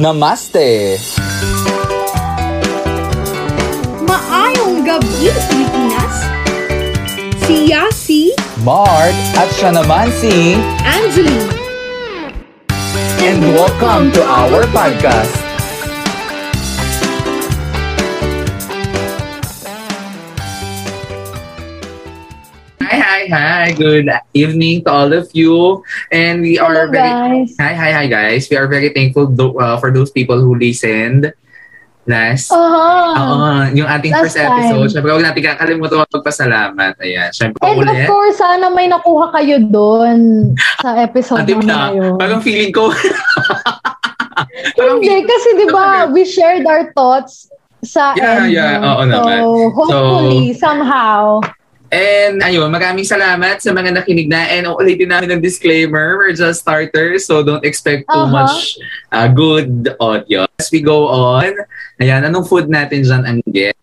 Namaste! Maayong gabi, Pilipinas! Si Yasi, Mark at siya naman si... Angeline, And welcome to our podcast. Hi. Good evening to all of you. And we are Hello, very guys. Hi, hi, hi guys. We are very thankful do, uh, for those people who listened last Aha. Oo, yung ating Last first episode. time. Siyempre, huwag natin kakalimutan magpasalamat. Ayan. Siyempre, And of ulit. course, sana may nakuha kayo doon sa episode na, ngayon. parang feeling ko. Hindi, kasi di ba, we shared our thoughts sa Yeah, end. yeah. Oo naman. So, hopefully, somehow. And ayun, maraming salamat sa mga nakinig na. And ulitin namin ng disclaimer, we're just starters, so don't expect too Uh-huh. much uh, good audio. As we go on, ayan, anong food natin dyan, Angge?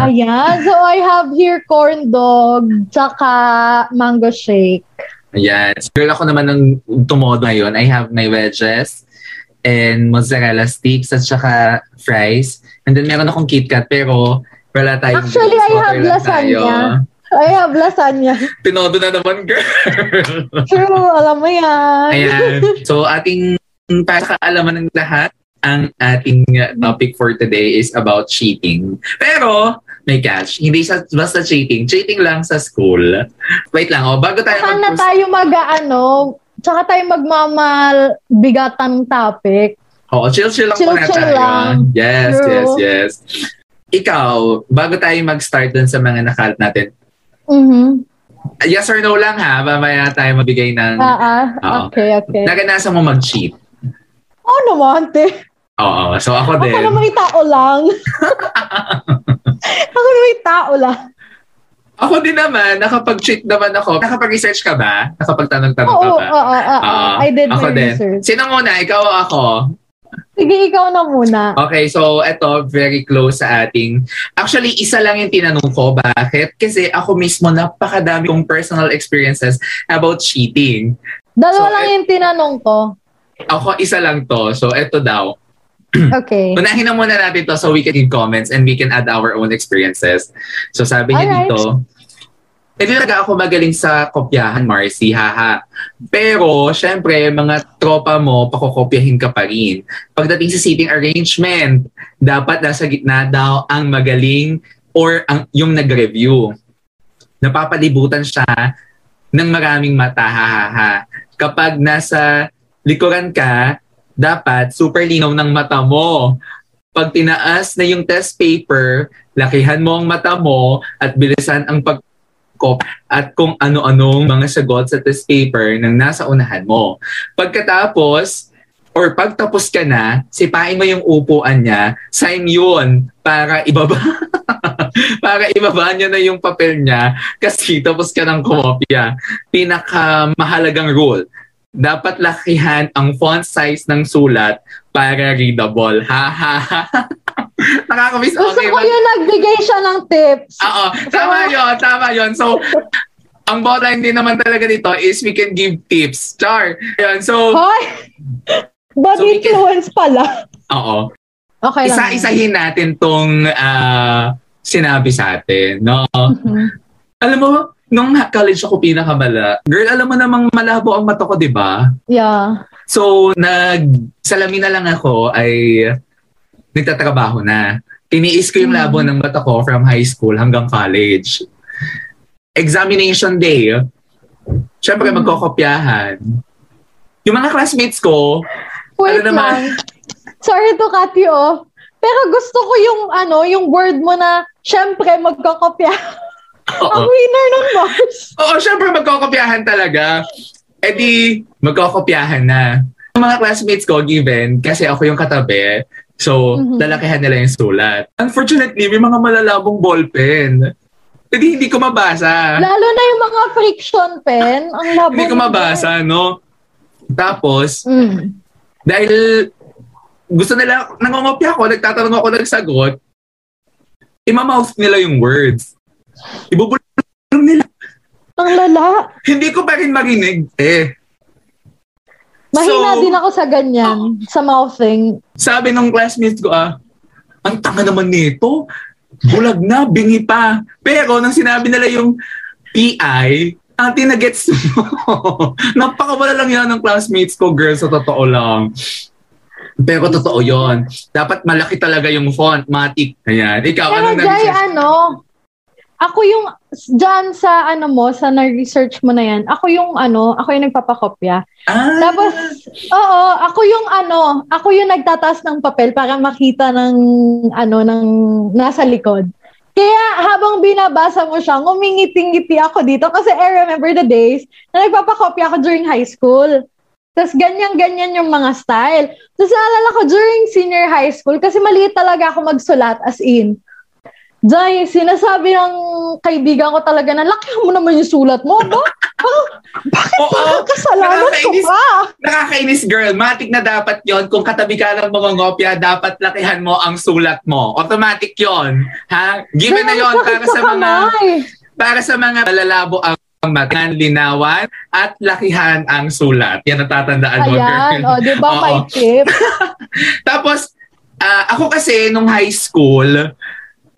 Ayan. So, I have here corn dog, tsaka mango shake. Ayan. Girl ako naman ng tumodo ngayon. I have my wedges and mozzarella sticks at saka fries. And then meron akong KitKat pero wala tayong Actually. I have lasagna. tayo. I have lasagna. Tinodo na naman, girl. True, alam mo yan. Ayan. So, ating para sa kaalaman ng lahat, ang ating topic for today is about cheating. Pero, may catch. Hindi sa basta cheating. Cheating lang sa school. Wait lang, oh. Bago tayo Saan na mag- tayo mag-ano, tsaka tayo magmamal bigatan topic. Oo, chill-chill lang Chill, muna chill tayo. lang. Yes, True. yes, yes. Ikaw, bago tayo mag-start dun sa mga nakalat natin, Mhm. yes or no lang ha, mamaya tayo mabigay ng... Ah, ah. Oo. Okay, okay. Naranasan mo mag-cheat. Oo naman, te. Oo, so ako din. Ako naman yung tao lang. ako naman yung tao lang. Ako din naman, nakapag-cheat naman ako. Nakapag-research ka ba? Nakapagtanong-tanong Oo, ka oo, ba? oo, oo. Oo. I did ako my din. research. Sino muna? Ikaw o ako? Sige, ikaw na muna. Okay, so eto, very close sa ating... Actually, isa lang yung tinanong ko. Bakit? Kasi ako mismo, napakadami kong personal experiences about cheating. Dalawa So, lang eh- yung tinanong ko. Ako, isa lang to. So, eto daw. Okay. Unahin na muna natin to so we can give comments and we can add our own experiences. So, sabi niya Alright. dito, hindi talaga ako magaling sa kopyahan, Marcy, haha. Pero, syempre, mga tropa mo, pakokopyahin ka pa rin. Pagdating sa seating arrangement, dapat nasa gitna daw ang magaling or ang, yung nag-review. Napapalibutan siya ng maraming mata, hahaha. Kapag nasa likuran ka, dapat super linaw ng mata mo. Pag tinaas na yung test paper, lakihan mo ang mata mo at bilisan ang pag at kung ano-anong mga sagot sa test paper ng nasa unahan mo. Pagkatapos, or pagtapos ka na, sipain mo yung upuan niya, sign yun para ibaba. para ibaba niya na yung papel niya kasi tapos ka ng kopya. Pinakamahalagang rule, dapat lakihan ang font size ng sulat para readable. Ha ha ha. Nakakamiss. Gusto Okay, ko mag- yung nagbigay siya ng tips. Oo, tama yun, tama yun. So, ang bottom din naman talaga dito is we can give tips. Char. Yun, so, Hoy! Bad So we can- influence pala. oo. Okay lang. Isa-isahin natin tong ah, sinabi sa atin, no? Mhm. Alam mo, nung college ako pinakamala, girl, alam mo namang malabo ang mata ko, di ba? Yeah. So, nag, salamin na lang ako ay nagtatrabaho na. Tiniis ko yung Mm. labo ng mata ko from high school hanggang college. Examination day, syempre Mm. magkokopyahan. Yung mga classmates ko, Wait Ano naman? lang. Sorry to cut you off. Pero gusto ko yung ano, yung word mo na syempre magkakopya. Ang winner ng Mars. oo syempre magkokopyahan talaga. E di, magkokopyahan na. Yung mga classmates ko, given, kasi ako yung katabi, so, Mhm. lalakihan nila yung sulat. Unfortunately, may mga malalabong ballpen. Hindi, hindi ko mabasa. Lalo na yung mga friction pen. Ang labo. Hindi ko mabasa, no? Tapos, Mm. dahil gusto nila, nangongopya ako, nagtatanong ako ng sagot, imamouth nila yung words. Ibubulong nila. Ang lala. Hindi ko pa rin marinig, eh. Mahina So- din ako sa ganyan, sa mouthing. Sabi ng classmates ko, ah, ang tanga naman nito. Bulag na, bingi pa. Pero nang sinabi nila yung PI, ate na gets mo. Napakawala lang yan ng classmates ko, girl, sa totoo lang. Pero totoo yon. Dapat malaki talaga yung font, matik. Ayan. Ikaw, Pero anong na ano, ako yung, dyan sa ano mo, sa na-research mo na yan, ako yung ano, ako yung nagpapakopya. Ah, Tapos, oo, ako yung ano, ako yung nagtataas ng papel para makita ng ano, ng nasa likod. Kaya habang binabasa mo siya, ngumingiti-ngiti ako dito kasi I remember the days na nagpapakopya ako during high school. Tapos ganyan-ganyan yung mga style. Tapos naalala ko during senior high school, kasi maliit talaga ako magsulat as in. Jai, sinasabi ng kaibigan ko talaga na, laki mo naman yung sulat mo, ba? Ah, bakit Oo. parang kasalanan ko pa? Nakakainis girl, matik na dapat yon Kung katabi ka ng mga ngopya, dapat lakihan mo ang sulat mo. Automatic yon Ha? Given na yon para sa mga para sa mga malalabo ang matan, linawan, at lakihan ang sulat. Yan natatandaan mo, Ayan, girl. o, di ba may tip? Tapos, ah, ako kasi nung high school,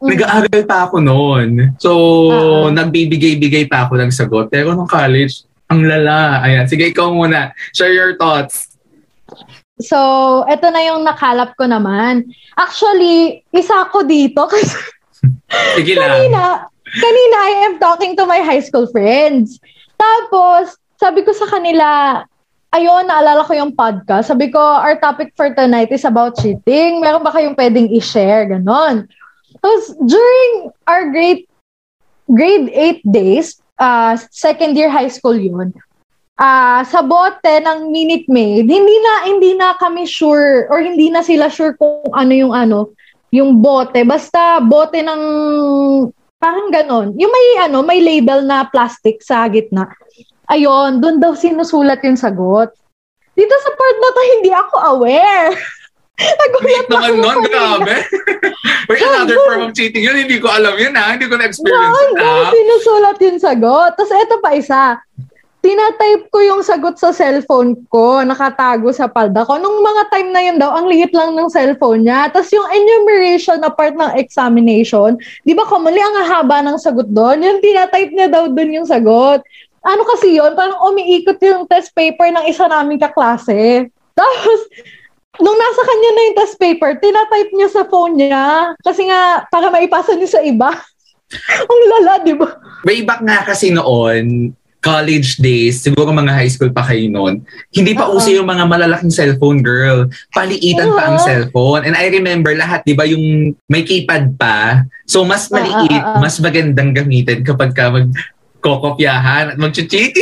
nag-aaral pa ako noon. So, Oo. nagbibigay-bigay pa ako ng sagot. Pero nung college, ang lala. Ayan, sige, ikaw muna. Share your thoughts. So, eto na yung nakalap ko naman. Actually, isa ako dito kasi Sige lang. kanina, kanina I am talking to my high school friends. Tapos, sabi ko sa kanila, ayun, naalala ko yung podcast. Sabi ko, our topic for tonight is about cheating. Meron ba kayong pwedeng i-share? Ganon. Tapos, during our grade, grade 8 days, uh, second year high school yun, ah sa bote ng Minute Maid, hindi na hindi na kami sure or hindi na sila sure kung ano yung ano, yung bote. Basta bote ng parang ganon. Yung may ano, may label na plastic sa gitna. Ayun, doon daw sinusulat yung sagot. Dito sa part na to, hindi ako aware. Nagulat naman ako nun, grabe. Wait, another form of cheating yun. Hindi ko alam yun ha. Hindi ko na-experience yun ha. sinusulat yung sagot. Tapos eto pa isa. Tinatype ko yung sagot sa cellphone ko, nakatago sa palda ko. Nung mga time na yun daw, ang liit lang ng cellphone niya. Tapos yung enumeration na part ng examination, di ba commonly ang haba ng sagot doon? Yung tinatype niya daw doon yung sagot. Ano kasi yun? Parang umiikot yung test paper ng isa naming kaklase. Tapos, nung nasa kanya na yung test paper, tinatype niya sa phone niya. Kasi nga, para maipasa niya sa iba. Ang lala, di ba? Way back nga kasi noon, college days, siguro mga high school pa kayo noon, hindi pa Oo. uso yung mga malalaking cellphone, girl. Paliitan pa ang cellphone. And I remember lahat, di ba, yung may keypad pa. So, mas Oo, maliit, oo, oo. mas magandang gamitin kapag ka mag kokopyahan at mag-cheating.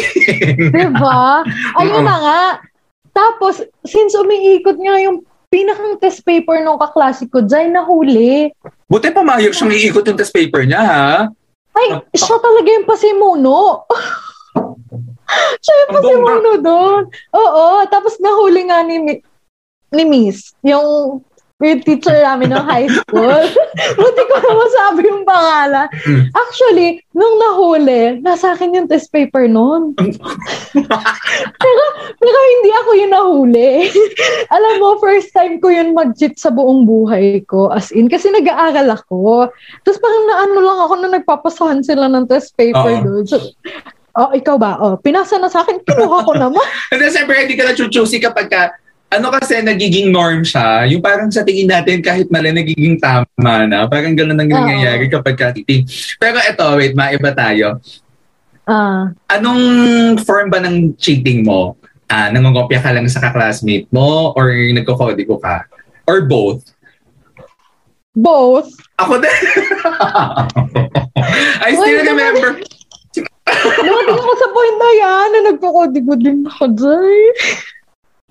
Di ba? Ayun na nga. Tapos, since umiikot nga yung pinakang test paper nung kaklase ko, Jai, nahuli. Buti pumayag siyang iikot yung test paper niya, ha? Ay, siya talaga yung pasimuno. siya yung pasimuno doon. Oo, tapos nahuli nga ni, ni Miss, yung yung teacher namin ng high school. Buti ko na masabi yung pangalan. Mm. Actually, nung nahuli, nasa akin yung test paper noon. pero, pero hindi ako yung nahuli. Alam mo, first time ko yun mag-cheat sa buong buhay ko. As in, kasi nag-aaral ako. Tapos parang naano lang ako na nagpapasahan sila ng test paper Oo. doon. So, oh, ikaw ba? Oh, pinasa na sa akin, kinuha ko naman. And then, siyempre, hindi ka na chuchusi kapag ka, ano kasi nagiging norm siya, yung parang sa tingin natin kahit mali nagiging tama na. Parang gano'n ang nangyayari kapag ka cheating. Pero eto, wait, maiba tayo. Ah, Anong form ba ng cheating mo? Ah, nangongopya ka lang sa kaklasmate mo or nagkokodigo ka? Or both? both. Ako din. I still Wait, remember. Dumating ako sa point na yan na nagpakodigo din ako dyan.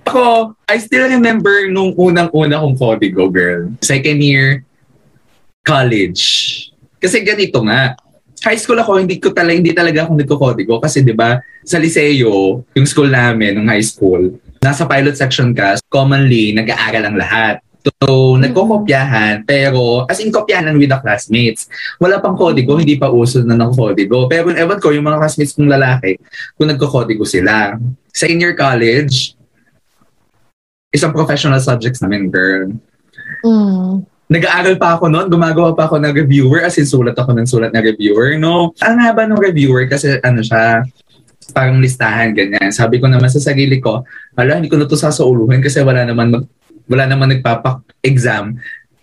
Ako, I still remember nung unang-una kong kodigo, girl. Second year college. Kasi ganito nga. High school ako, hindi ko talaga hindi talaga ako nagko-kodigo kasi 'di ba, sa Liceo, yung school namin ng high school, nasa pilot section ka, commonly nag-aaral ang lahat. So, nagkokopyahan, pero as in kopyahan with the classmates. Wala pang kodigo, hindi pa uso na ng kodigo. Pero ewan ko, yung mga classmates kong lalaki, kung nagkokodigo sila. Sa senior college, isang professional subjects namin, girl. Mm. Nag-aaral pa ako noon, gumagawa pa ako ng reviewer, as in sulat ako ng sulat na reviewer, no? Ang haba ng reviewer kasi ano siya, parang listahan, ganyan. Sabi ko naman sa sarili ko, wala, hindi ko na ito sasauluhin kasi wala naman mag, wala naman nagpapak-exam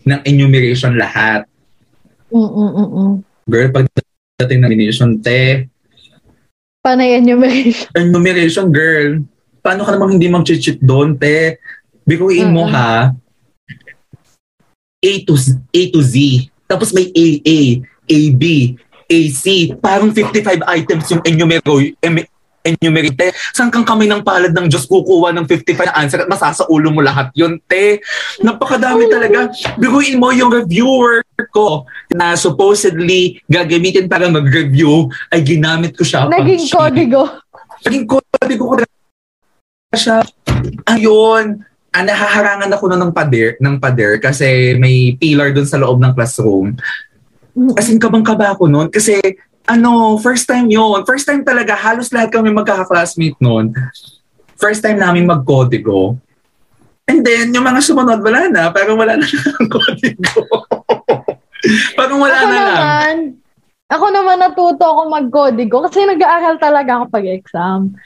ng enumeration lahat. Mm, mm, mm, mm. Girl, pagdating ng enumeration, te, Panay enumeration. enumeration, girl, paano ka namang hindi mag-cheat doon, te? Bikuin mo ha, A to, Z- A to Z. Tapos may AA, AB, AC. Parang 55 items yung enumero, em, enumerate. Saan kang kamay ng palad ng Diyos kukuha ng 55 na answer at masasaulo mo lahat yun, te? Napakadami talaga. Biguin mo yung reviewer ko na supposedly gagamitin para mag-review ay ginamit ko siya Naging kodigo. naging kodigo ko siya. Ayun, ah, nahaharangan ako na ng pader, ng pader kasi may pillar doon sa loob ng classroom. As in, kabang-kaba ako noon kasi ano, first time yon First time talaga, halos lahat kami magkaka-classmate noon. First time namin mag-kodigo. And then, yung mga sumunod, wala na. Parang wala na ang kodigo. Parang wala ako na lang. naman, ako naman natuto ako mag-kodigo kasi nag-aaral talaga ako pag-exam.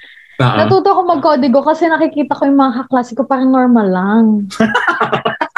Ah. Natuto ako mag-kodigo kasi nakikita ko yung mga kaklase ko parang normal lang.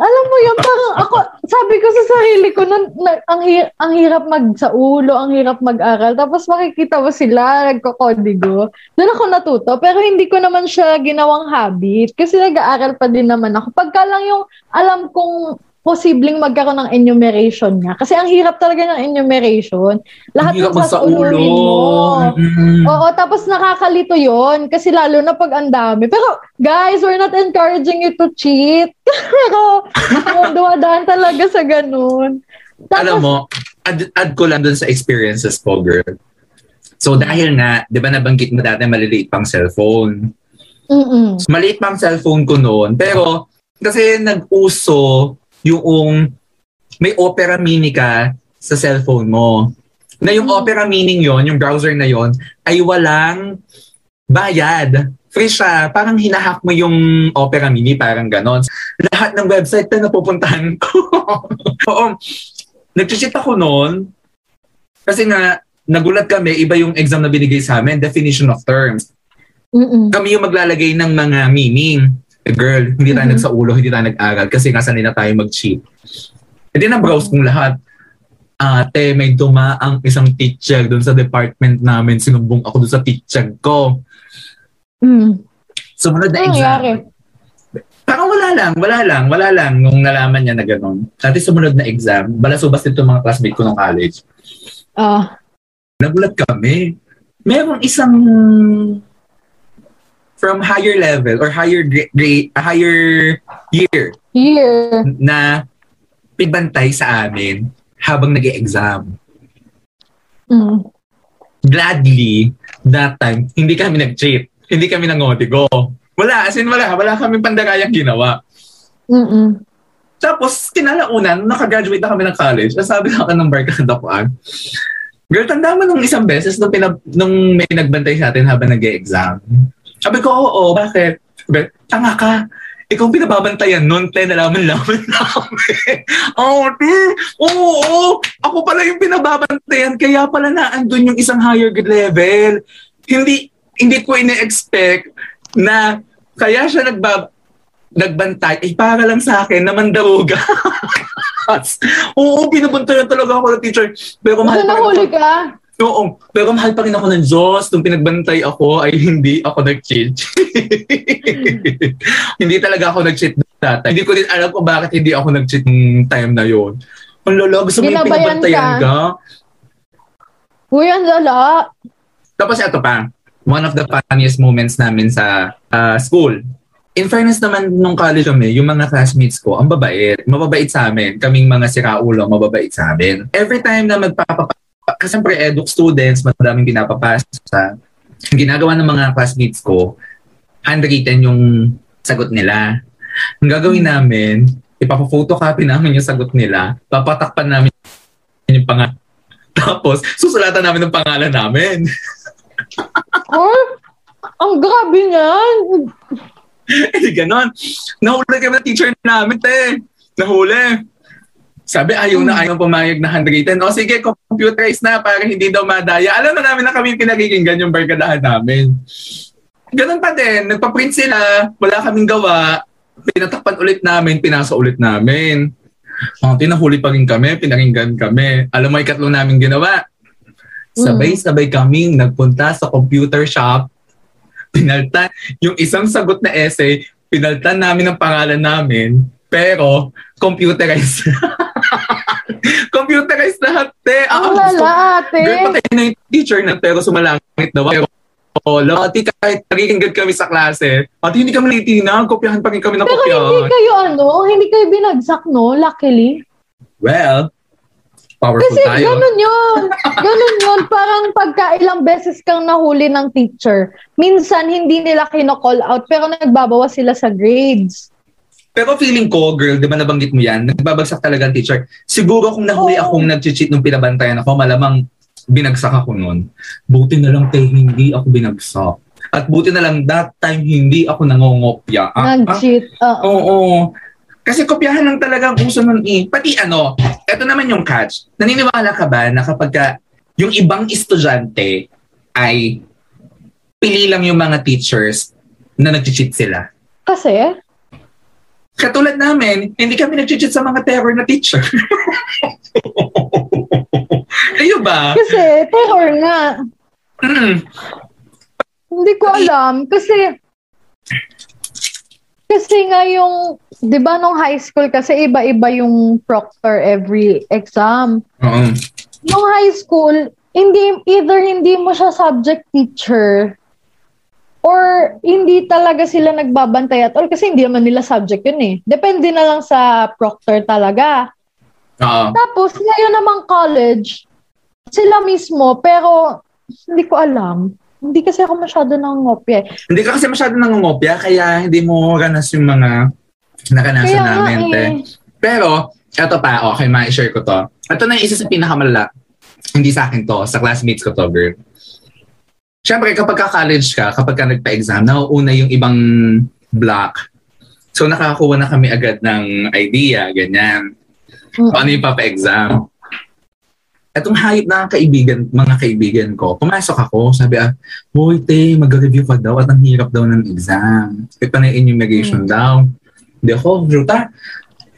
Alam mo yun, parang ako, sabi ko sa sarili ko, nun, na, ang, hi- ang hirap mag sa ulo, ang hirap mag-aral. Tapos makikita mo sila, nagkokodigo. Doon ako natuto, pero hindi ko naman siya ginawang habit. Kasi nag-aaral pa din naman ako. Pagka lang yung alam kong posibleng magkaroon ng enumeration nga. Kasi ang hirap talaga ng enumeration. Lahat ng sa ulo. mo. Oo, tapos nakakalito yon kasi lalo na pag ang dami. Pero guys, we're not encouraging you to cheat. Pero um, dumadaan talaga sa ganun. Tapos, Alam mo, add, add ko lang dun sa experiences ko, girl. So dahil nga, di ba nabanggit mo dati maliliit pang cellphone. mm So, maliit pang cellphone ko noon. Pero kasi nag-uso yung may Opera Mini ka sa cellphone mo. Na yung Mm. Opera Mini yon, yung browser na yon, ay walang bayad. Free siya. Parang hinahack mo yung Opera Mini, parang ganon. Lahat ng website na napupuntahan ko. Oo. Nag-cheat ako noon. Kasi nga, nagulat kami, iba yung exam na binigay sa amin, definition of terms. mm Kami yung maglalagay ng mga meaning. Girl, hindi tayo Mhm. nagsaulo, hindi tayo nag-aral kasi nga sanay na tayo mag-cheat. Hindi na browse kong lahat. Ate, may dumaang isang teacher doon sa department namin. Sinumbong ako doon sa teacher ko. mm Sumunod na exam. nangyari? Parang wala lang, wala lang, wala lang nung nalaman niya na gano'n. Dati sumunod na exam, balasubas dito mga classmate ko ng college. Ah, Nagulat kami. Merong isang from higher level or higher grade, higher year here. na pigbantay sa amin habang nag exam Mm. Gladly, that time, hindi kami nag-cheat. Hindi kami nangodigo. Wala, as in wala. Wala kami pandarayang ginawa. Mm-mm. Tapos, kinalaunan, nakagraduate na kami ng college, sabi ako ng barkada ko, ah, Girl, tanda mo nung isang beses nung, pinab- nung may nagbantay sa atin habang nag exam Sabi ko, oo, bakit? Sabi, tanga ka. Ikaw ang pinababantayan nun, te, nalaman-laman namin. Oo, te. Oo, oo. Ako pala yung pinababantayan, kaya pala na andun yung isang higher grade level. Hindi, hindi ko ine-expect na kaya siya nagbab nagbantay, eh para lang sa akin na mandaruga. Oo, pinabantayan talaga ako ng teacher. Pero mahal pa rin ako. ka. Oo, pero mahal pa rin ako ng Diyos. Nung pinagbantay ako ay hindi ako nag-cheat. hindi talaga ako nag-cheat dati. Hindi ko din alam kung bakit hindi ako nag-cheat ng time na yon. Ang lolo, gusto mo yung Ginabayan pinabantayan ka. Uy, ang lala. Tapos ito pa, one of the funniest moments namin sa ah, school. In fairness naman, nung college kami, yung mga classmates ko, ang babait. Mababait sa amin. Kaming mga siraulo, mababait sa amin. Every time na magpapapa... Kasi siyempre, eduk students, madaming pinapapasa. Ang ginagawa ng mga classmates ko, handwritten yung sagot nila. Ang gagawin namin, ipapapotocopy namin yung sagot nila, papatakpan namin yung pangalan. Tapos, susulatan namin ng pangalan namin. Oh, ang grabe niyan. Hindi ganon. Nahuli kami ng teacher namin, te. Nahuli. Sabi, ayaw na ayaw pumayag na handwritten. O sige, computerize na para hindi daw madaya. Alam na namin na kami pinagiginggan yung barkadahan namin. Ganun pa din. Nagpa-print sila. Wala kaming gawa. Pinatakpan ulit namin. Pinasa ulit namin. Oh, tinahuli pa rin kami. Pinaringgan kami. Alam mo, ikatlo namin ginawa. Sabay-sabay kaming nagpunta sa computer shop. Pinaltan. Yung isang sagot na essay, pinaltan namin ang pangalan namin. Pero, computerized. computerized lahat, te. Ah, Ang gusto- lala, ate. Girl, patay na yung teacher na pero sumalangit daw. Pero, oh, lati kahit nagigingad kami sa klase, at hindi kami naitinag, kopyahan pa rin kami na Pero hindi kopyahan. kayo ano, hindi kayo binagsak, no? Luckily. Well, powerful Kasi tayo. ganun yun. Ganun yun. Parang pagka ilang beses kang nahuli ng teacher, minsan hindi nila kino-call out pero nagbabawas sila sa grades. Pero feeling ko, girl, di ba nabanggit mo yan, nagbabagsak talaga ang teacher. Siguro kung nahuli Oo. akong nag-cheat nung pinabantayan ako, malamang binagsak ako nun. Buti na lang, te, hindi ako binagsak. At buti na lang, that time, hindi ako nangongopya. Ah, ah, Nag-cheat. Oo. Oo. Kasi kopyahan lang talaga ang uso nun eh. Pati ano, eto naman yung catch. Naniniwala ka ba na kapag ka yung ibang estudyante ay pili lang yung mga teachers na nag-cheat sila? Kasi, Katulad namin, hindi kami nag-cheat sa mga terror na teacher. Kayo ba? kasi terror nga. Mm. Hindi ko alam. Kasi, kasi nga yung, di ba nung high school kasi iba-iba yung proctor every exam. Oo. Nung high school, hindi, either hindi mo siya subject teacher or hindi talaga sila nagbabantay at all kasi hindi naman nila subject yun eh. Depende na lang sa proctor talaga. Oo. Tapos, ngayon namang college, sila mismo, pero hindi ko alam. Hindi kasi ako masyado nangopya. eh. Hindi ka kasi masyado nangungopya, kaya hindi mo ranas yung mga nakanasan Kaya namin. eh. Pero, eto pa, okay, ma-share ko to. Ito na yung isa sa pinakamalala. Hindi sa akin to, sa classmates ko to, girl. Siyempre, kapag ka-college ka, kapag ka nagpa-exam, nauuna yung ibang block. So, nakakuha na kami agad ng idea, ganyan. Mm. Ano yung papa-exam. Etong hayop na kaibigan, mga kaibigan ko, pumasok ako, sabi ah, Hoy, te, mag-review ka daw at ang hirap daw ng exam. Ito na yung enumeration daw. Hindi ako, Ruta,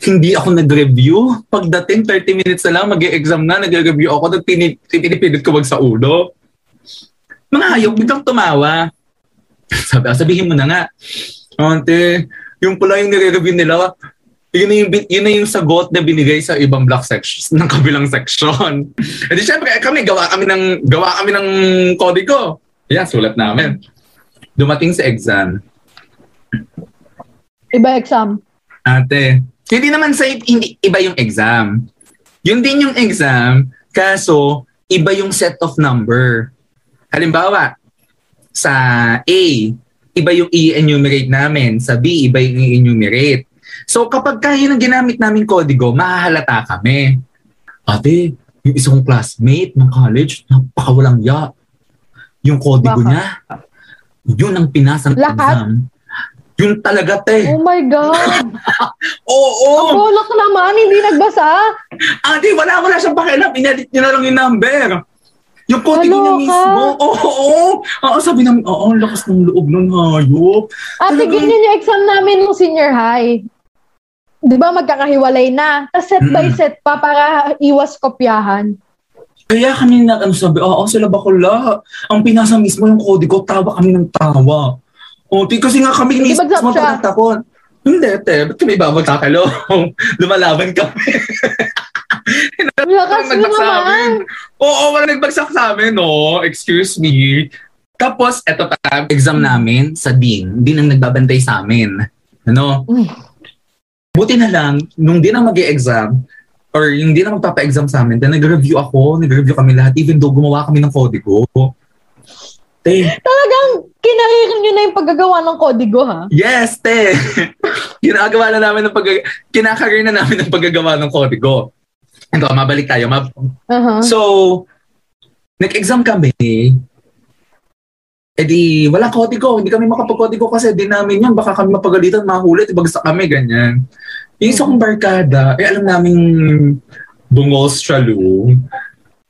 hindi ako nag-review. Pagdating 30 minutes na lang, mag exam na, nag-review ako, pinipilit ko wag sa ulo. Mga hayop, biglang tumawa. Sabi, ah, sabihin mo na nga. Ante, yung pala yung nire-review nila, yun na yung, yun na yung sagot na binigay sa ibang block sections ng kabilang section. E di syempre, kami, gawa kami ng, gawa kami ng kodigo. Yan, sulat namin. Dumating sa exam. Iba exam. Ate, hindi naman sa hindi iba yung exam. Yun din yung exam, kaso iba yung set of number. Halimbawa, sa A, iba yung i-enumerate namin. Sa B, iba yung i-enumerate. So kapag kaya ng ginamit namin kodigo, mahahalata kami. Ate, yung isang classmate ng college, napakawalang ya. Yung kodigo Baka. niya, yun ang pinasang Lahat? exam. Yun talaga, te. Oh my God. Oo! Bulok naman, hindi nagbasa. Ate, wala wala siyang pakialam. Inedit niya na lang yung number. Yung kodigo niya mismo. Oo, oo. Oo, sabi namin, oo, ang lakas ng loob ng hayop. Ate, Talagang- ganyan yung exam namin nung senior high. Di ba magkakahiwalay na? Tapos set by Mm. set pa para iwas kopyahan. Kaya kami na, ano sabi, oo, sila bakula. Ang pinasa mismo yung kodigo, tawa kami ng tawa. O, di kasi nga kami mismo pagkatapon. Hindi, te. Ba't kami babagsak hello? Lumalaban kami. Lakas mo naman. Oo, wala nagbagsak sa amin, no? Excuse me. Tapos, eto pa, exam namin sa Dean. Dean ang nagbabantay sa amin. Ano? Mm. Buti na lang, nung di na mag exam or yung di na magpapa-exam sa amin, then nag-review ako, nag-review kami lahat, even though gumawa kami ng kodigo. Te, Talagang kinarir nyo na yung paggagawa ng kodigo, ha? yes, te! Ginagawa na namin ng pag kinakarir na namin ng paggagawa ng kodigo. Ito, mabalik tayo. Mab- Aha. So, nag-exam kami. Eh di, wala kodigo. Hindi kami makapag-kodigo kasi di namin yan. Baka kami mapagalitan, mahulit, ibagsak kami, ganyan. Yung isa kong barkada, eh alam namin bungol stralu.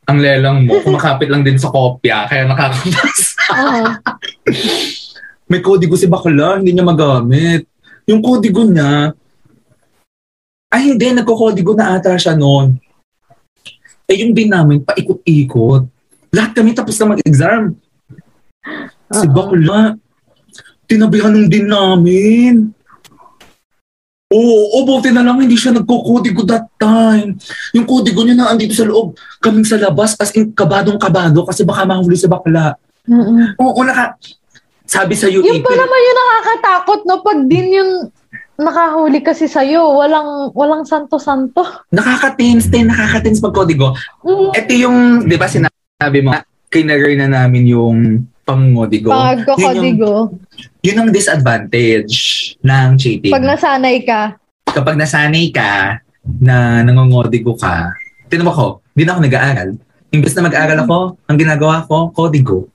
Ang lelang mo, kumakapit lang din sa kopya, kaya nakakabasa. Oo. May kodigo si bakla, hindi niya magamit. Yung kodigo niya, ay hindi, nagko-kodigo na ata siya noon. Eh yung din namin, paikot-ikot. Lahat kami tapos na mag-exam. Si bakla, tinabihan ng din namin. Oo, oo, buti na lang hindi siya nagko-kodigo that time. Yung kodigo niya na andito sa loob, kaming sa labas, as in kabadong-kabado kasi baka mahuli si bakla. Mm-mm. Oo, naka, sabi sa Yung UAP, pa naman yung nakakatakot, no? Pag din yung nakahuli kasi sa'yo, walang, walang santo-santo. nakaka-tense din, nakaka-tense pag kodigo. Mm. Ito yung, di ba sinabi mo, kinarir na namin yung pangodigo. Yun, yung, Pagkakodigo. yun ang disadvantage ng cheating. Pag nasanay ka. Kapag nasanay ka na nangongodigo ka, tinan mo ko, hindi na ako nag-aaral. Imbes na mag-aaral ako, ang ginagawa ko, kodigo.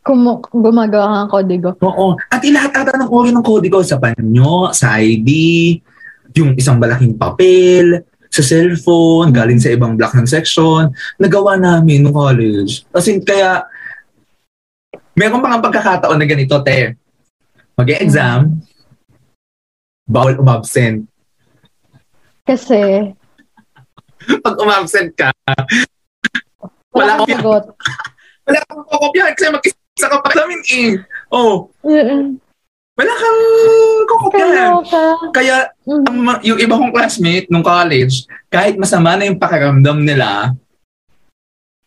Kum- gumagawa kang kodigo. Oo. At ilahat ata ng ori ng kodigo sa panyo, sa ID, yung isang malaking papel, sa cellphone, galing sa ibang block ng section, nagawa namin no college. As in, kaya, meron nga pagkakataon na ganito, te. Mag-exam, bawal umabsent. Kasi Pag umabsent ka, wala Wala kang sagot. wala kang kukopyahan kasi mag-isa ka pa namin eh. Oh, Mm-mm. wala kang. Kaloka. Kaya Mm. ang yung iba kong classmate nung college, kahit masama na yung pakiramdam nila,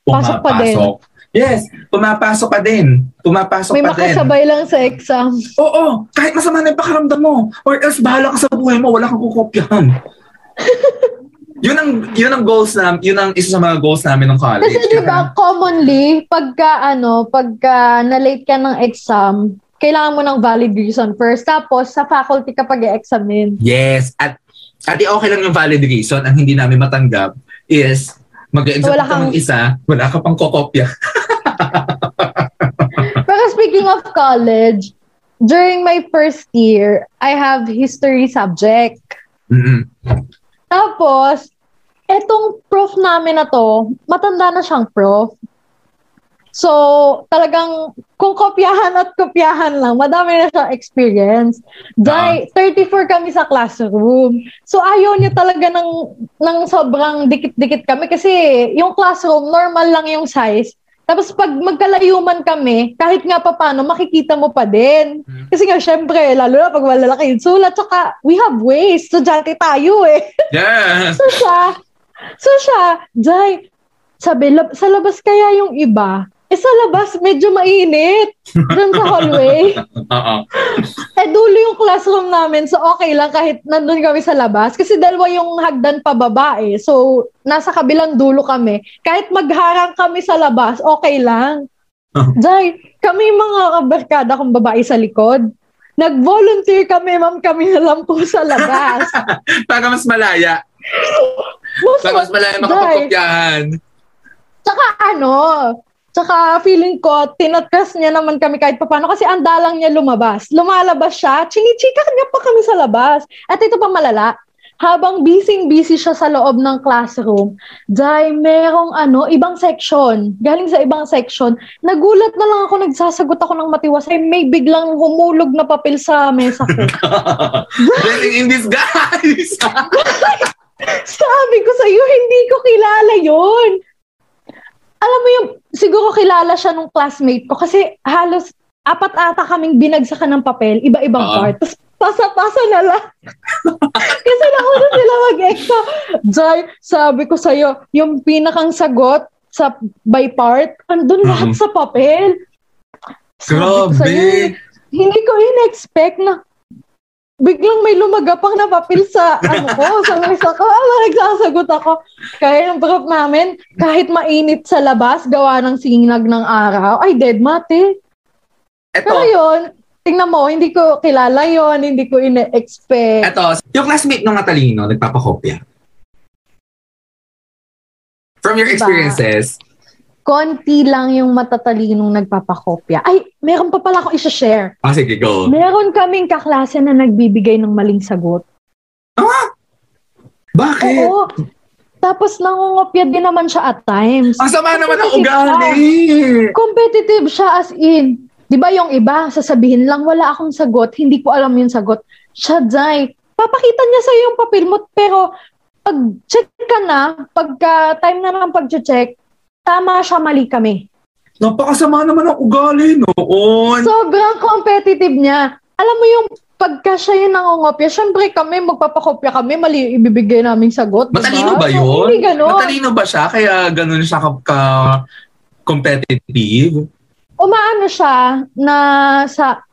Pasok pa din. pumapasok. Yes, pumapasok pa din. Pumapasok May pa din. makasabay lang sa exam. Oo, kahit masama na yung pakiramdam mo. Or else, bahala ka sa buhay mo, wala kang kukopyahan. yun ang yun ang goals na yun ang isa sa mga goals namin ng college. Kasi di ba, commonly, pagka, ano, pagka na-late ka ng exam, kailangan mo ng valid reason first. Tapos, sa faculty ka pag-examine. Yes, at at di okay lang yung valid reason ang hindi namin matanggap is mag-exam Wala ka ng kang- isa, wala ka pang kokopya. Pero speaking of college, during my first year, I have history subject. Mm-mm. Tapos, etong prof namin na to, matanda na siyang prof. So, talagang kung kopyahan at kopyahan lang, madami na siyang experience. Dahil 34 kami sa classroom. So, ayaw niya talaga ng, ng sobrang dikit-dikit kami kasi yung classroom, normal lang yung size. Tapos pag magkalayuman kami, kahit nga pa paano, makikita mo pa din. Kasi nga, syempre, lalo na pag malalaki yung sulat, tsaka we have ways. Estudyante tayo eh. Yes. So siya, so siya, Jai, sabi, lab- sa labas kaya yung iba? Eh sa labas, medyo mainit. Doon sa hallway. Oo. Eh dulo yung classroom namin, so okay lang kahit nandun kami sa labas. Kasi dalawa yung hagdan pababa eh. So, nasa kabilang dulo kami. Kahit magharang kami sa labas, okay lang. Jai, kami mga kabarkada kong babae sa likod. Nag-volunteer kami, ma'am, kami na lang po sa labas. Para mas malaya. Para mas malaya makapagkopyahan. Tsaka ano, tsaka feeling ko, tinatras niya naman kami kahit paano kasi ang dalang niya lumabas. Lumalabas siya, chinichika niya pa kami sa labas. At ito pa malala, habang busy-busy siya sa loob ng classroom, dahil merong ano, ibang section, galing sa ibang section, nagulat na lang ako, nagsasagot ako ng matiwasay, may biglang humulog na papel sa mesa ko. Blessing in disguise. Sabi ko sa'yo, hindi ko kilala yon. Alam mo yung, siguro kilala siya nung classmate ko kasi halos apat ata kaming binagsakan ng papel, iba-ibang Oo. part. Tapos pasa-pasa na lang. kasi nauna sila mag-extra. Jai, sabi ko sa'yo, yung pinakang sagot sa by part, andun lahat Mhm. sa papel. Sabi ko Grabe. sa'yo, hindi ko in-expect na biglang may lumagapang na papel sa ano ko, sa mesa ko. Ah, nagsasagot ako. Kaya yung prof namin, kahit mainit sa labas, gawa ng sinag ng araw, ay dead mate. Ito, Pero yun, tingnan mo, hindi ko kilala yon hindi ko ine-expect. ito, yung classmate ng matalino, nagpapakopya. From your Diba? Konti lang yung matatalinong nagpapakopya. Ay, meron pa pala akong isa-share. Ah, sige, go. Meron kaming kaklase na nagbibigay ng maling sagot. Bakit? Oo. Tapos nangungopya din naman siya at times. Ang sama naman ang ugali. Competitive siya as in. Di ba yung iba, sasabihin lang, wala akong sagot, hindi ko alam yung sagot. Siya, Jai, papakita niya sa'yo yung papel mo, pero pag check ka na, pagka time na ng pag-check, tama siya, mali kami. Napakasama naman ang ugali noon. Sobrang competitive niya. Alam mo yung pagka siya yung nangungopya, syempre kami, magpapakopya kami, mali yung ibibigay naming sagot. diba? Matalino ba So, yun? hindi ganun. Matalino ba siya? Kaya ganun siya ka, ka- competitive? Umaano siya na sa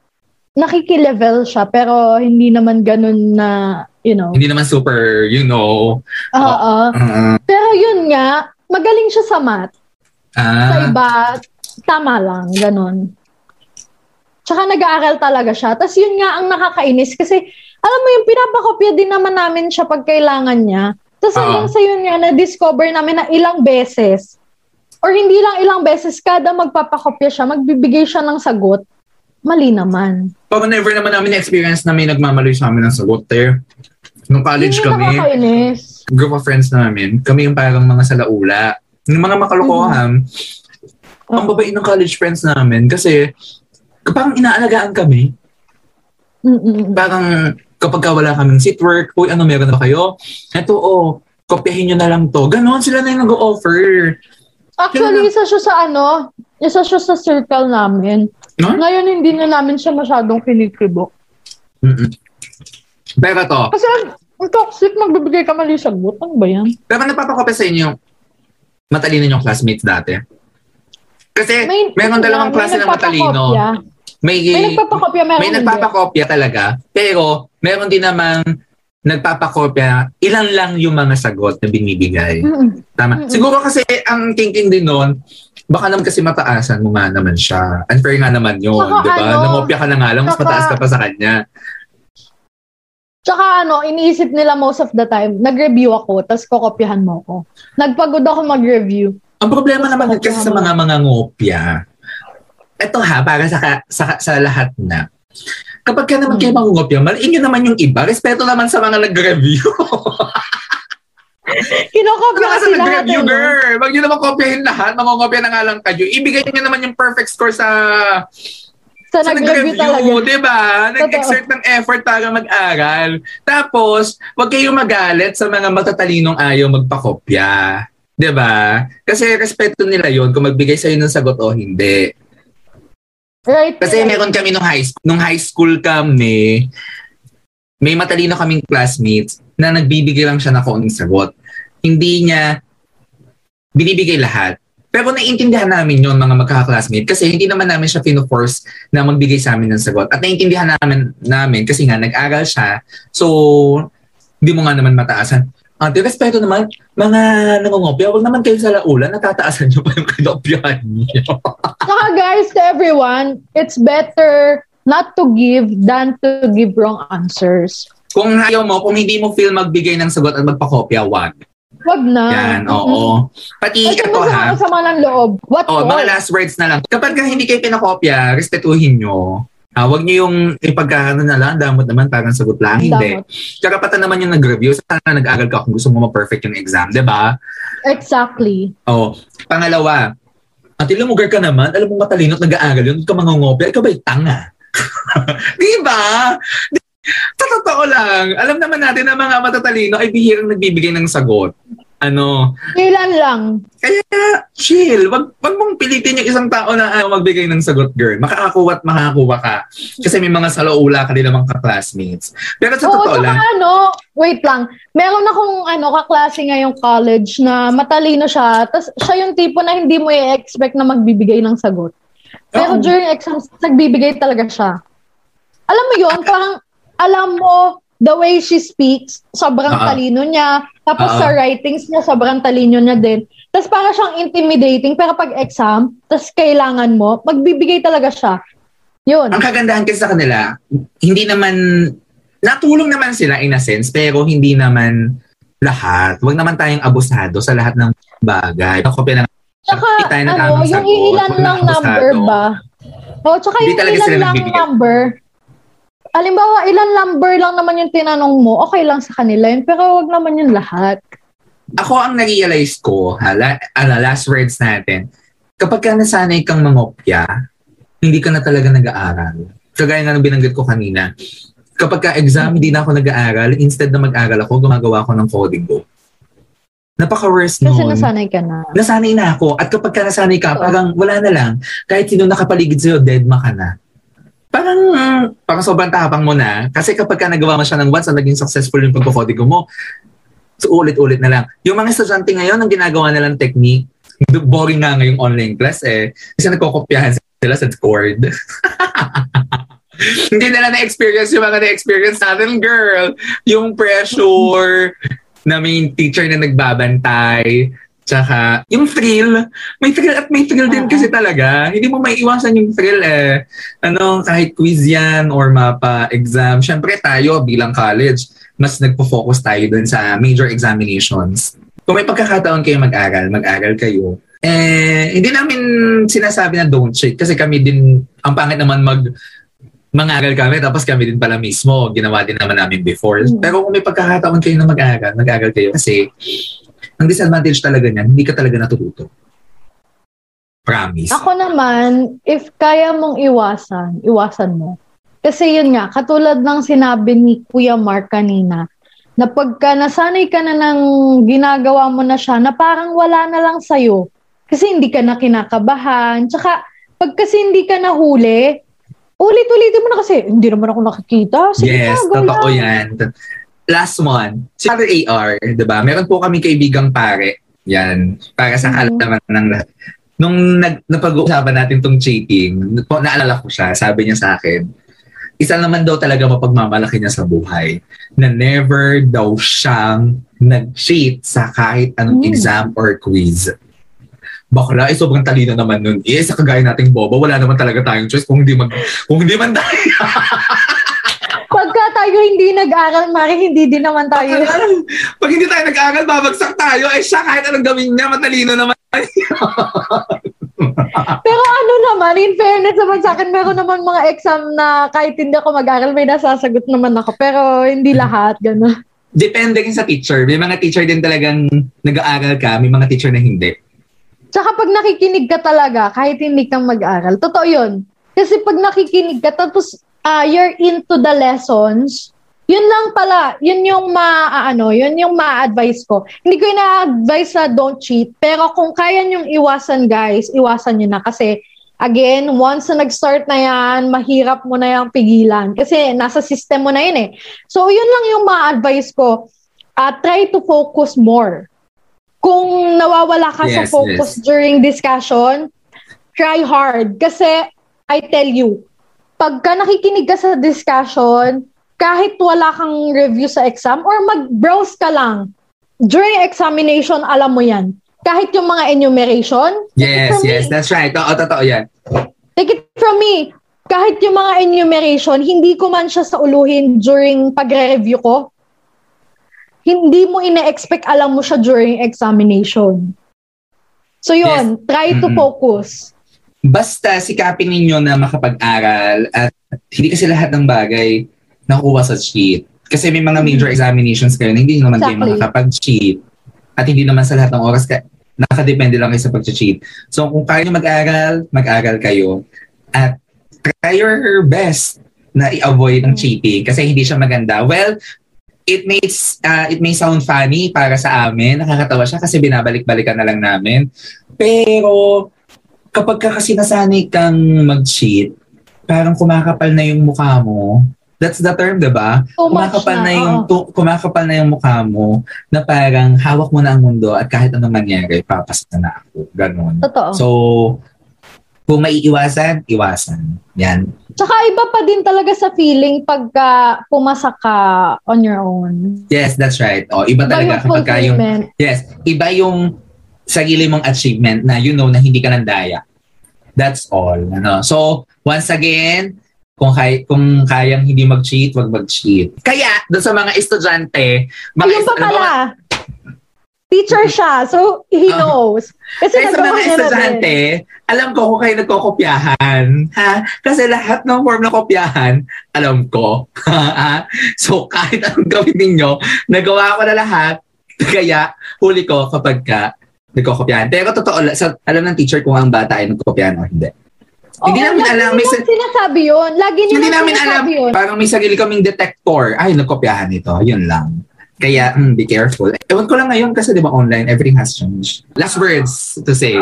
nakikilevel siya pero hindi naman ganun na, you know. Hindi naman super, you know. Oo. uh, Pero yun nga, magaling siya sa math. Sa ah, iba, tama lang, ganun. Tsaka nag-aaral talaga siya. Tapos yun nga ang nakakainis kasi alam mo yung pinapakopya din naman namin siya pag kailangan niya. Tapos Oo. hanggang sa yun nga, na-discover namin na ilang beses or hindi lang ilang beses, kada magpapakopya siya, magbibigay siya ng sagot, mali naman. Pero never naman namin na-experience na may nagmamaloy sa amin ng sagot there. Nung college yung kami, nakakainis. group of friends namin, kami yung parang mga salaula. Yung mga makalokohan, ang babae ng college friends namin kasi parang inaalagaan kami. Mm-mm. Parang kapag ka wala kaming seat work, uy, ano meron na ba kayo? Eto, oh, kopyahin nyo na lang to. Ganon sila na yung nag-offer. Actually, isa siya sa ano, isa siya sa circle namin. No? Ngayon, hindi na namin siya masyadong kinikibo. Mm-mm. Pero to, Kasi ang toxic, magbibigay ka mali sagot. Ano ba yan? pero napapakopya sa inyo, matalino yung classmates dati. Kasi meron dalawang may klase ng matalino. May, May nagpapakopya, meron may nagpapakopya talaga, pero meron din namang nagpapakopya, ilan lang yung mga sagot na binibigay. Mm-mm. Tama. Mm-mm. Siguro kasi ang thinking din nun, baka naman kasi mataasan mo nga naman siya. Unfair nga naman yun, di ba? ano, Nangopya ka na nga lang, mas saka- mataas ka pa sa kanya. Tsaka ano, iniisip nila most of the time, nag-review ako, tapos kokopyahan mo ako. Nagpagod ako mag-review. Ang problema Mas naman kasi sa mga mga ngopya, ito ha, para sa, sa, sa lahat na, kapag ka naman Hmm. kayo mangungopya, maliin nyo naman yung iba. Respeto naman sa mga nag-review. Kinokopya Ano kasi lahat. nag-review, eh, girl? Huwag nyo naman kopyahin lahat. Mangungopya na nga lang kayo. Ibigay nyo naman yung perfect score sa Sa sa nag-review talaga. nag-review, di ba? Nag-exert ng effort para mag-aral. Tapos, huwag kayong magalit sa mga matatalinong ayaw magpakopya. Di ba? Kasi respeto nila yon kung magbigay sa'yo ng sagot o hindi. Right. Kasi right. meron kami nung high school, nung high school kami, may matalino kaming classmates na nagbibigay lang siya na kaunting sagot. Hindi niya binibigay lahat. Pero naiintindihan namin yon mga magkaka-classmate kasi hindi naman namin siya fino-force na magbigay sa amin ng sagot. At naiintindihan namin, namin kasi nga nag-aral siya. So, hindi mo nga naman mataasan. Ate, respeto naman, mga nangungopya, huwag naman kayo sa laulan, natataasan nyo pa yung kinopyahan niyo. Saka guys, to everyone, it's better not to give than to give wrong answers. Kung ayaw mo, kung hindi mo feel magbigay ng sagot at magpakopya, wag. Wag na. Yan, oo. Pati Kasi ito ha, masama ng loob. What oh, for? mga last words na lang. Kapag ka hindi kayo pinakopya, respetuhin nyo. Ah, wag nyo yung ipagkakano na lang, damot naman, parang sagot lang. Hindi. Damot. Karapatan naman yung nag-review. Sana nag-aral ka kung gusto mo ma-perfect yung exam, di ba? Exactly. Oh, pangalawa, at ilumugar ka naman, alam mo matalino at nag-aaral yun, ka mangungopya, ikaw ba'y tanga? di ba? Di- Sa totoo lang, alam naman natin na mga matatalino ay bihirang nagbibigay ng sagot. Ano, Kailan lang. kaya chill. Wag, wag mong pilitin yung isang tao na ayaw magbigay ng sagot, girl. Makakakuha at makakakuha ka. Kasi may mga salaula ka din namang ka-classmates. Pero sa Oo, totoo lang, ano, wait lang. Meron akong ano, kaklase ngayong college na matalino siya. Tapos siya yung tipo na hindi mo i-expect na magbibigay ng sagot. Pero Oo. during exams, nagbibigay talaga siya. Alam mo yon parang alam mo the way she speaks, sobrang Ah. talino niya. Tapos Ah. sa writings niya, sobrang talino niya din. Tapos para siyang intimidating, pero pag exam, tapos kailangan mo, magbibigay talaga siya. Yun. ang kagandahan kasi sa kanila, hindi naman, natulong naman sila in a sense, pero hindi naman lahat. Wag naman tayong abusado sa lahat ng bagay. Kopya ng Tsaka, tayo ano, yung ilan Huwag lang na number ba? O, tsaka yung talaga ilan sila lang number. Alimbawa, ilan number lang naman yung tinanong mo, okay lang sa kanila yun, pero wag naman yung lahat. Ako ang na-realize ko, hala, ala, last words natin, kapag ka nasanay kang mangopya, hindi ka na talaga nag-aaral. Kagaya nga ng binanggit ko kanina, kapag ka exam, hindi na ako nag-aaral, instead na mag-aaral ako, gumagawa ako ng coding ko. Napaka-worst Kasi nun. nasanay ka na. nasanay na ako. At kapag ka nasanay ka, Oo. parang wala na lang. Kahit sino nakapaligid sa'yo, dead ma ka na. Parang, mm, parang sobrang tapang mo na. Kasi kapag ka nagawa mo siya ng once na naging successful yung pagkakodigo mo, so ulit-ulit na lang. Yung mga estudyante ngayon, ang ginagawa nilang technique, boring nga ngayong online class eh. Kasi nagkokopyahan sila sa Discord. Hindi nila na-experience yung mga na-experience natin, girl. Yung pressure na may teacher na nagbabantay. Tsaka, yung thrill. May thrill at may thrill din kasi talaga. Hindi mo maiiwasan yung thrill eh. Ano, kahit quiz yan or mapa exam. Siyempre tayo bilang college, mas nagpo-focus tayo dun sa major examinations. Kung may pagkakataon kayo mag-aral, mag-aral kayo. Eh, hindi namin sinasabi na don't cheat kasi kami din, ang pangit naman mag mangaral kami tapos kami din pala mismo ginawa din naman namin before. Mm. Pero kung may pagkakataon kayo na mag-aral, mag-aral kayo kasi ang disadvantage talaga niyan, hindi ka talaga natututo. Promise. Ako naman, if kaya mong iwasan, iwasan mo. Kasi yun nga, katulad ng sinabi ni Kuya Mark kanina, na pagka nasanay ka na ng ginagawa mo na siya, na parang wala na lang sa'yo. Kasi hindi ka na kinakabahan. Tsaka, pag kasi hindi ka nahuli, ulit-ulitin mo na kasi, hindi naman ako nakikita. Sige yes, na, go totoo lang. yan. Last one. Si Father AR, di ba? Meron po kami kaibigang pare. Yan. Para sa Mhm. kaalaman ng lahat. Nung nag, napag-uusapan natin tong cheating, po, naalala ko siya, sabi niya sa akin, isa naman daw talaga mapagmamalaki niya sa buhay na never daw siyang nag-cheat sa kahit anong Mm. exam or quiz. Bakla, eh, sobrang talino naman nun. Eh, sa kagaya nating boba, wala naman talaga tayong choice kung hindi mag, kung hindi man tayo. Tayo hindi nag-aral, Mari, hindi din naman tayo. Pag hindi tayo nag-aaral, babagsak tayo. Eh siya, kahit anong gawin niya, matalino naman. Pero ano naman, in fairness naman sa akin, meron naman mga exam na kahit hindi ako mag-aral, may nasasagot naman ako. Pero hindi lahat, gano'n. Depende rin sa teacher. May mga teacher din talagang nag-aaral ka, may mga teacher na hindi. Tsaka pag nakikinig ka talaga, kahit hindi kang mag-aral, totoo yun. Kasi pag nakikinig ka, tapos ah, you're into the lessons, yun lang pala, yun yung ma, ah, ano, yun yung ma-advise ko. Hindi ko ina-advise na don't cheat, pero kung kaya nyong iwasan guys, iwasan nyo na kasi again, once na nag-start na yan, mahirap mo na yung pigilan kasi nasa system mo na yun eh. So yun lang yung ma-advise ko. Ah, try to focus more. Kung nawawala ka sa Yes, focus during discussion, try hard. Kasi, I tell you, pagka nakikinig ka sa discussion, kahit wala kang review sa exam or mag-browse ka lang, during examination, alam mo yan. Kahit yung mga enumeration, Yes, yes, me. that's right. Oo, totoo yan. Take it from me. Kahit yung mga enumeration, hindi ko man siya sa uluhin during pagre-review ko. Hindi mo ine-expect alam mo siya during examination. So yun, try to Mm-mm. focus. Basta sikapin ninyo na makapag-aral at hindi kasi lahat ng bagay nakuha sa cheat. Kasi may mga major examinations kayo na hindi naman kayo Exactly. makakapag-cheat. At hindi naman sa lahat ng oras ka, nakadepende lang kayo sa pag-cheat. So kung kaya nyo mag-aral, mag-aral kayo. At try your best na i-avoid ang cheating kasi hindi siya maganda. Well, it makes uh, it may sound funny para sa amin. Nakakatawa siya kasi binabalik-balikan na lang namin. Pero kapag ka kasi nasanay kang mag-cheat, parang kumakapal na yung mukha mo. That's the term, 'di ba? Kumakapal na. na, yung tu- kumakapal na yung mukha mo na parang hawak mo na ang mundo at kahit anong mangyari, papasa na ako. Ganon. Totoo. So, kung maiiwasan, iwasan. Yan. Tsaka iba pa din talaga sa feeling pagka pumasa ka on your own. Yes, that's right. O, iba Iba talaga yung kapag ka yung. Yes, iba yung sarili mong achievement na you know na hindi ka nandaya. That's all. Ano? So, once again, kung, kay, kung kayang hindi mag-cheat, wag mag-cheat. Kaya, doon sa mga estudyante, mga Ayun pa ano, pala. teacher siya. So, he Ah. knows. Kasi sa mga na estudyante, alam ko kung kayo nagkokopyahan. Ha? Kasi lahat ng form ng kopyahan, alam ko. Ha? so, kahit anong gawin ninyo, nagawa ko na lahat. Kaya, huli ko kapag ka nagkokopyahan. Pero totoo, sa, alam ng teacher kung ang bata ay nagkokopyahan o hindi. hindi Oo, namin alam. May, sa- sinasabi yun. Lagi hindi namin alam. yun. Parang may sarili kaming detector. Ay, nagkopyahan ito. Yun lang. Kaya, mm, be careful. Ewan ko lang ngayon kasi di ba online, everything has changed. Last words to say.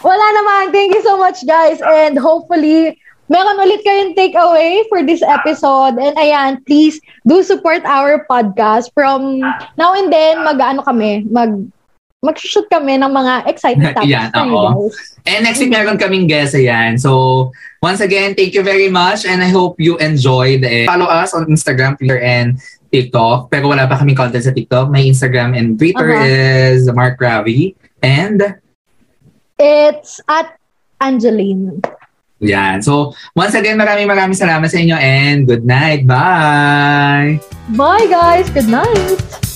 Wala naman. Thank you so much, guys. And hopefully, meron ulit kayong takeaway for this episode. And ayan, please do support our podcast. From now and then, mag-ano kami, mag mag-shoot kami ng mga exciting topics Yan, for you guys. And next week, meron kaming guest, ayan. So, once again, thank you very much and I hope you enjoyed. Eh, follow us on Instagram, Twitter, and TikTok. Pero wala pa kaming content sa TikTok. My Instagram and Twitter Uh-huh. is Mark Ravi. And, It's at Angeline. yan. So, once again, maraming maraming salamat sa inyo and good night. Bye! Bye, guys. Good night.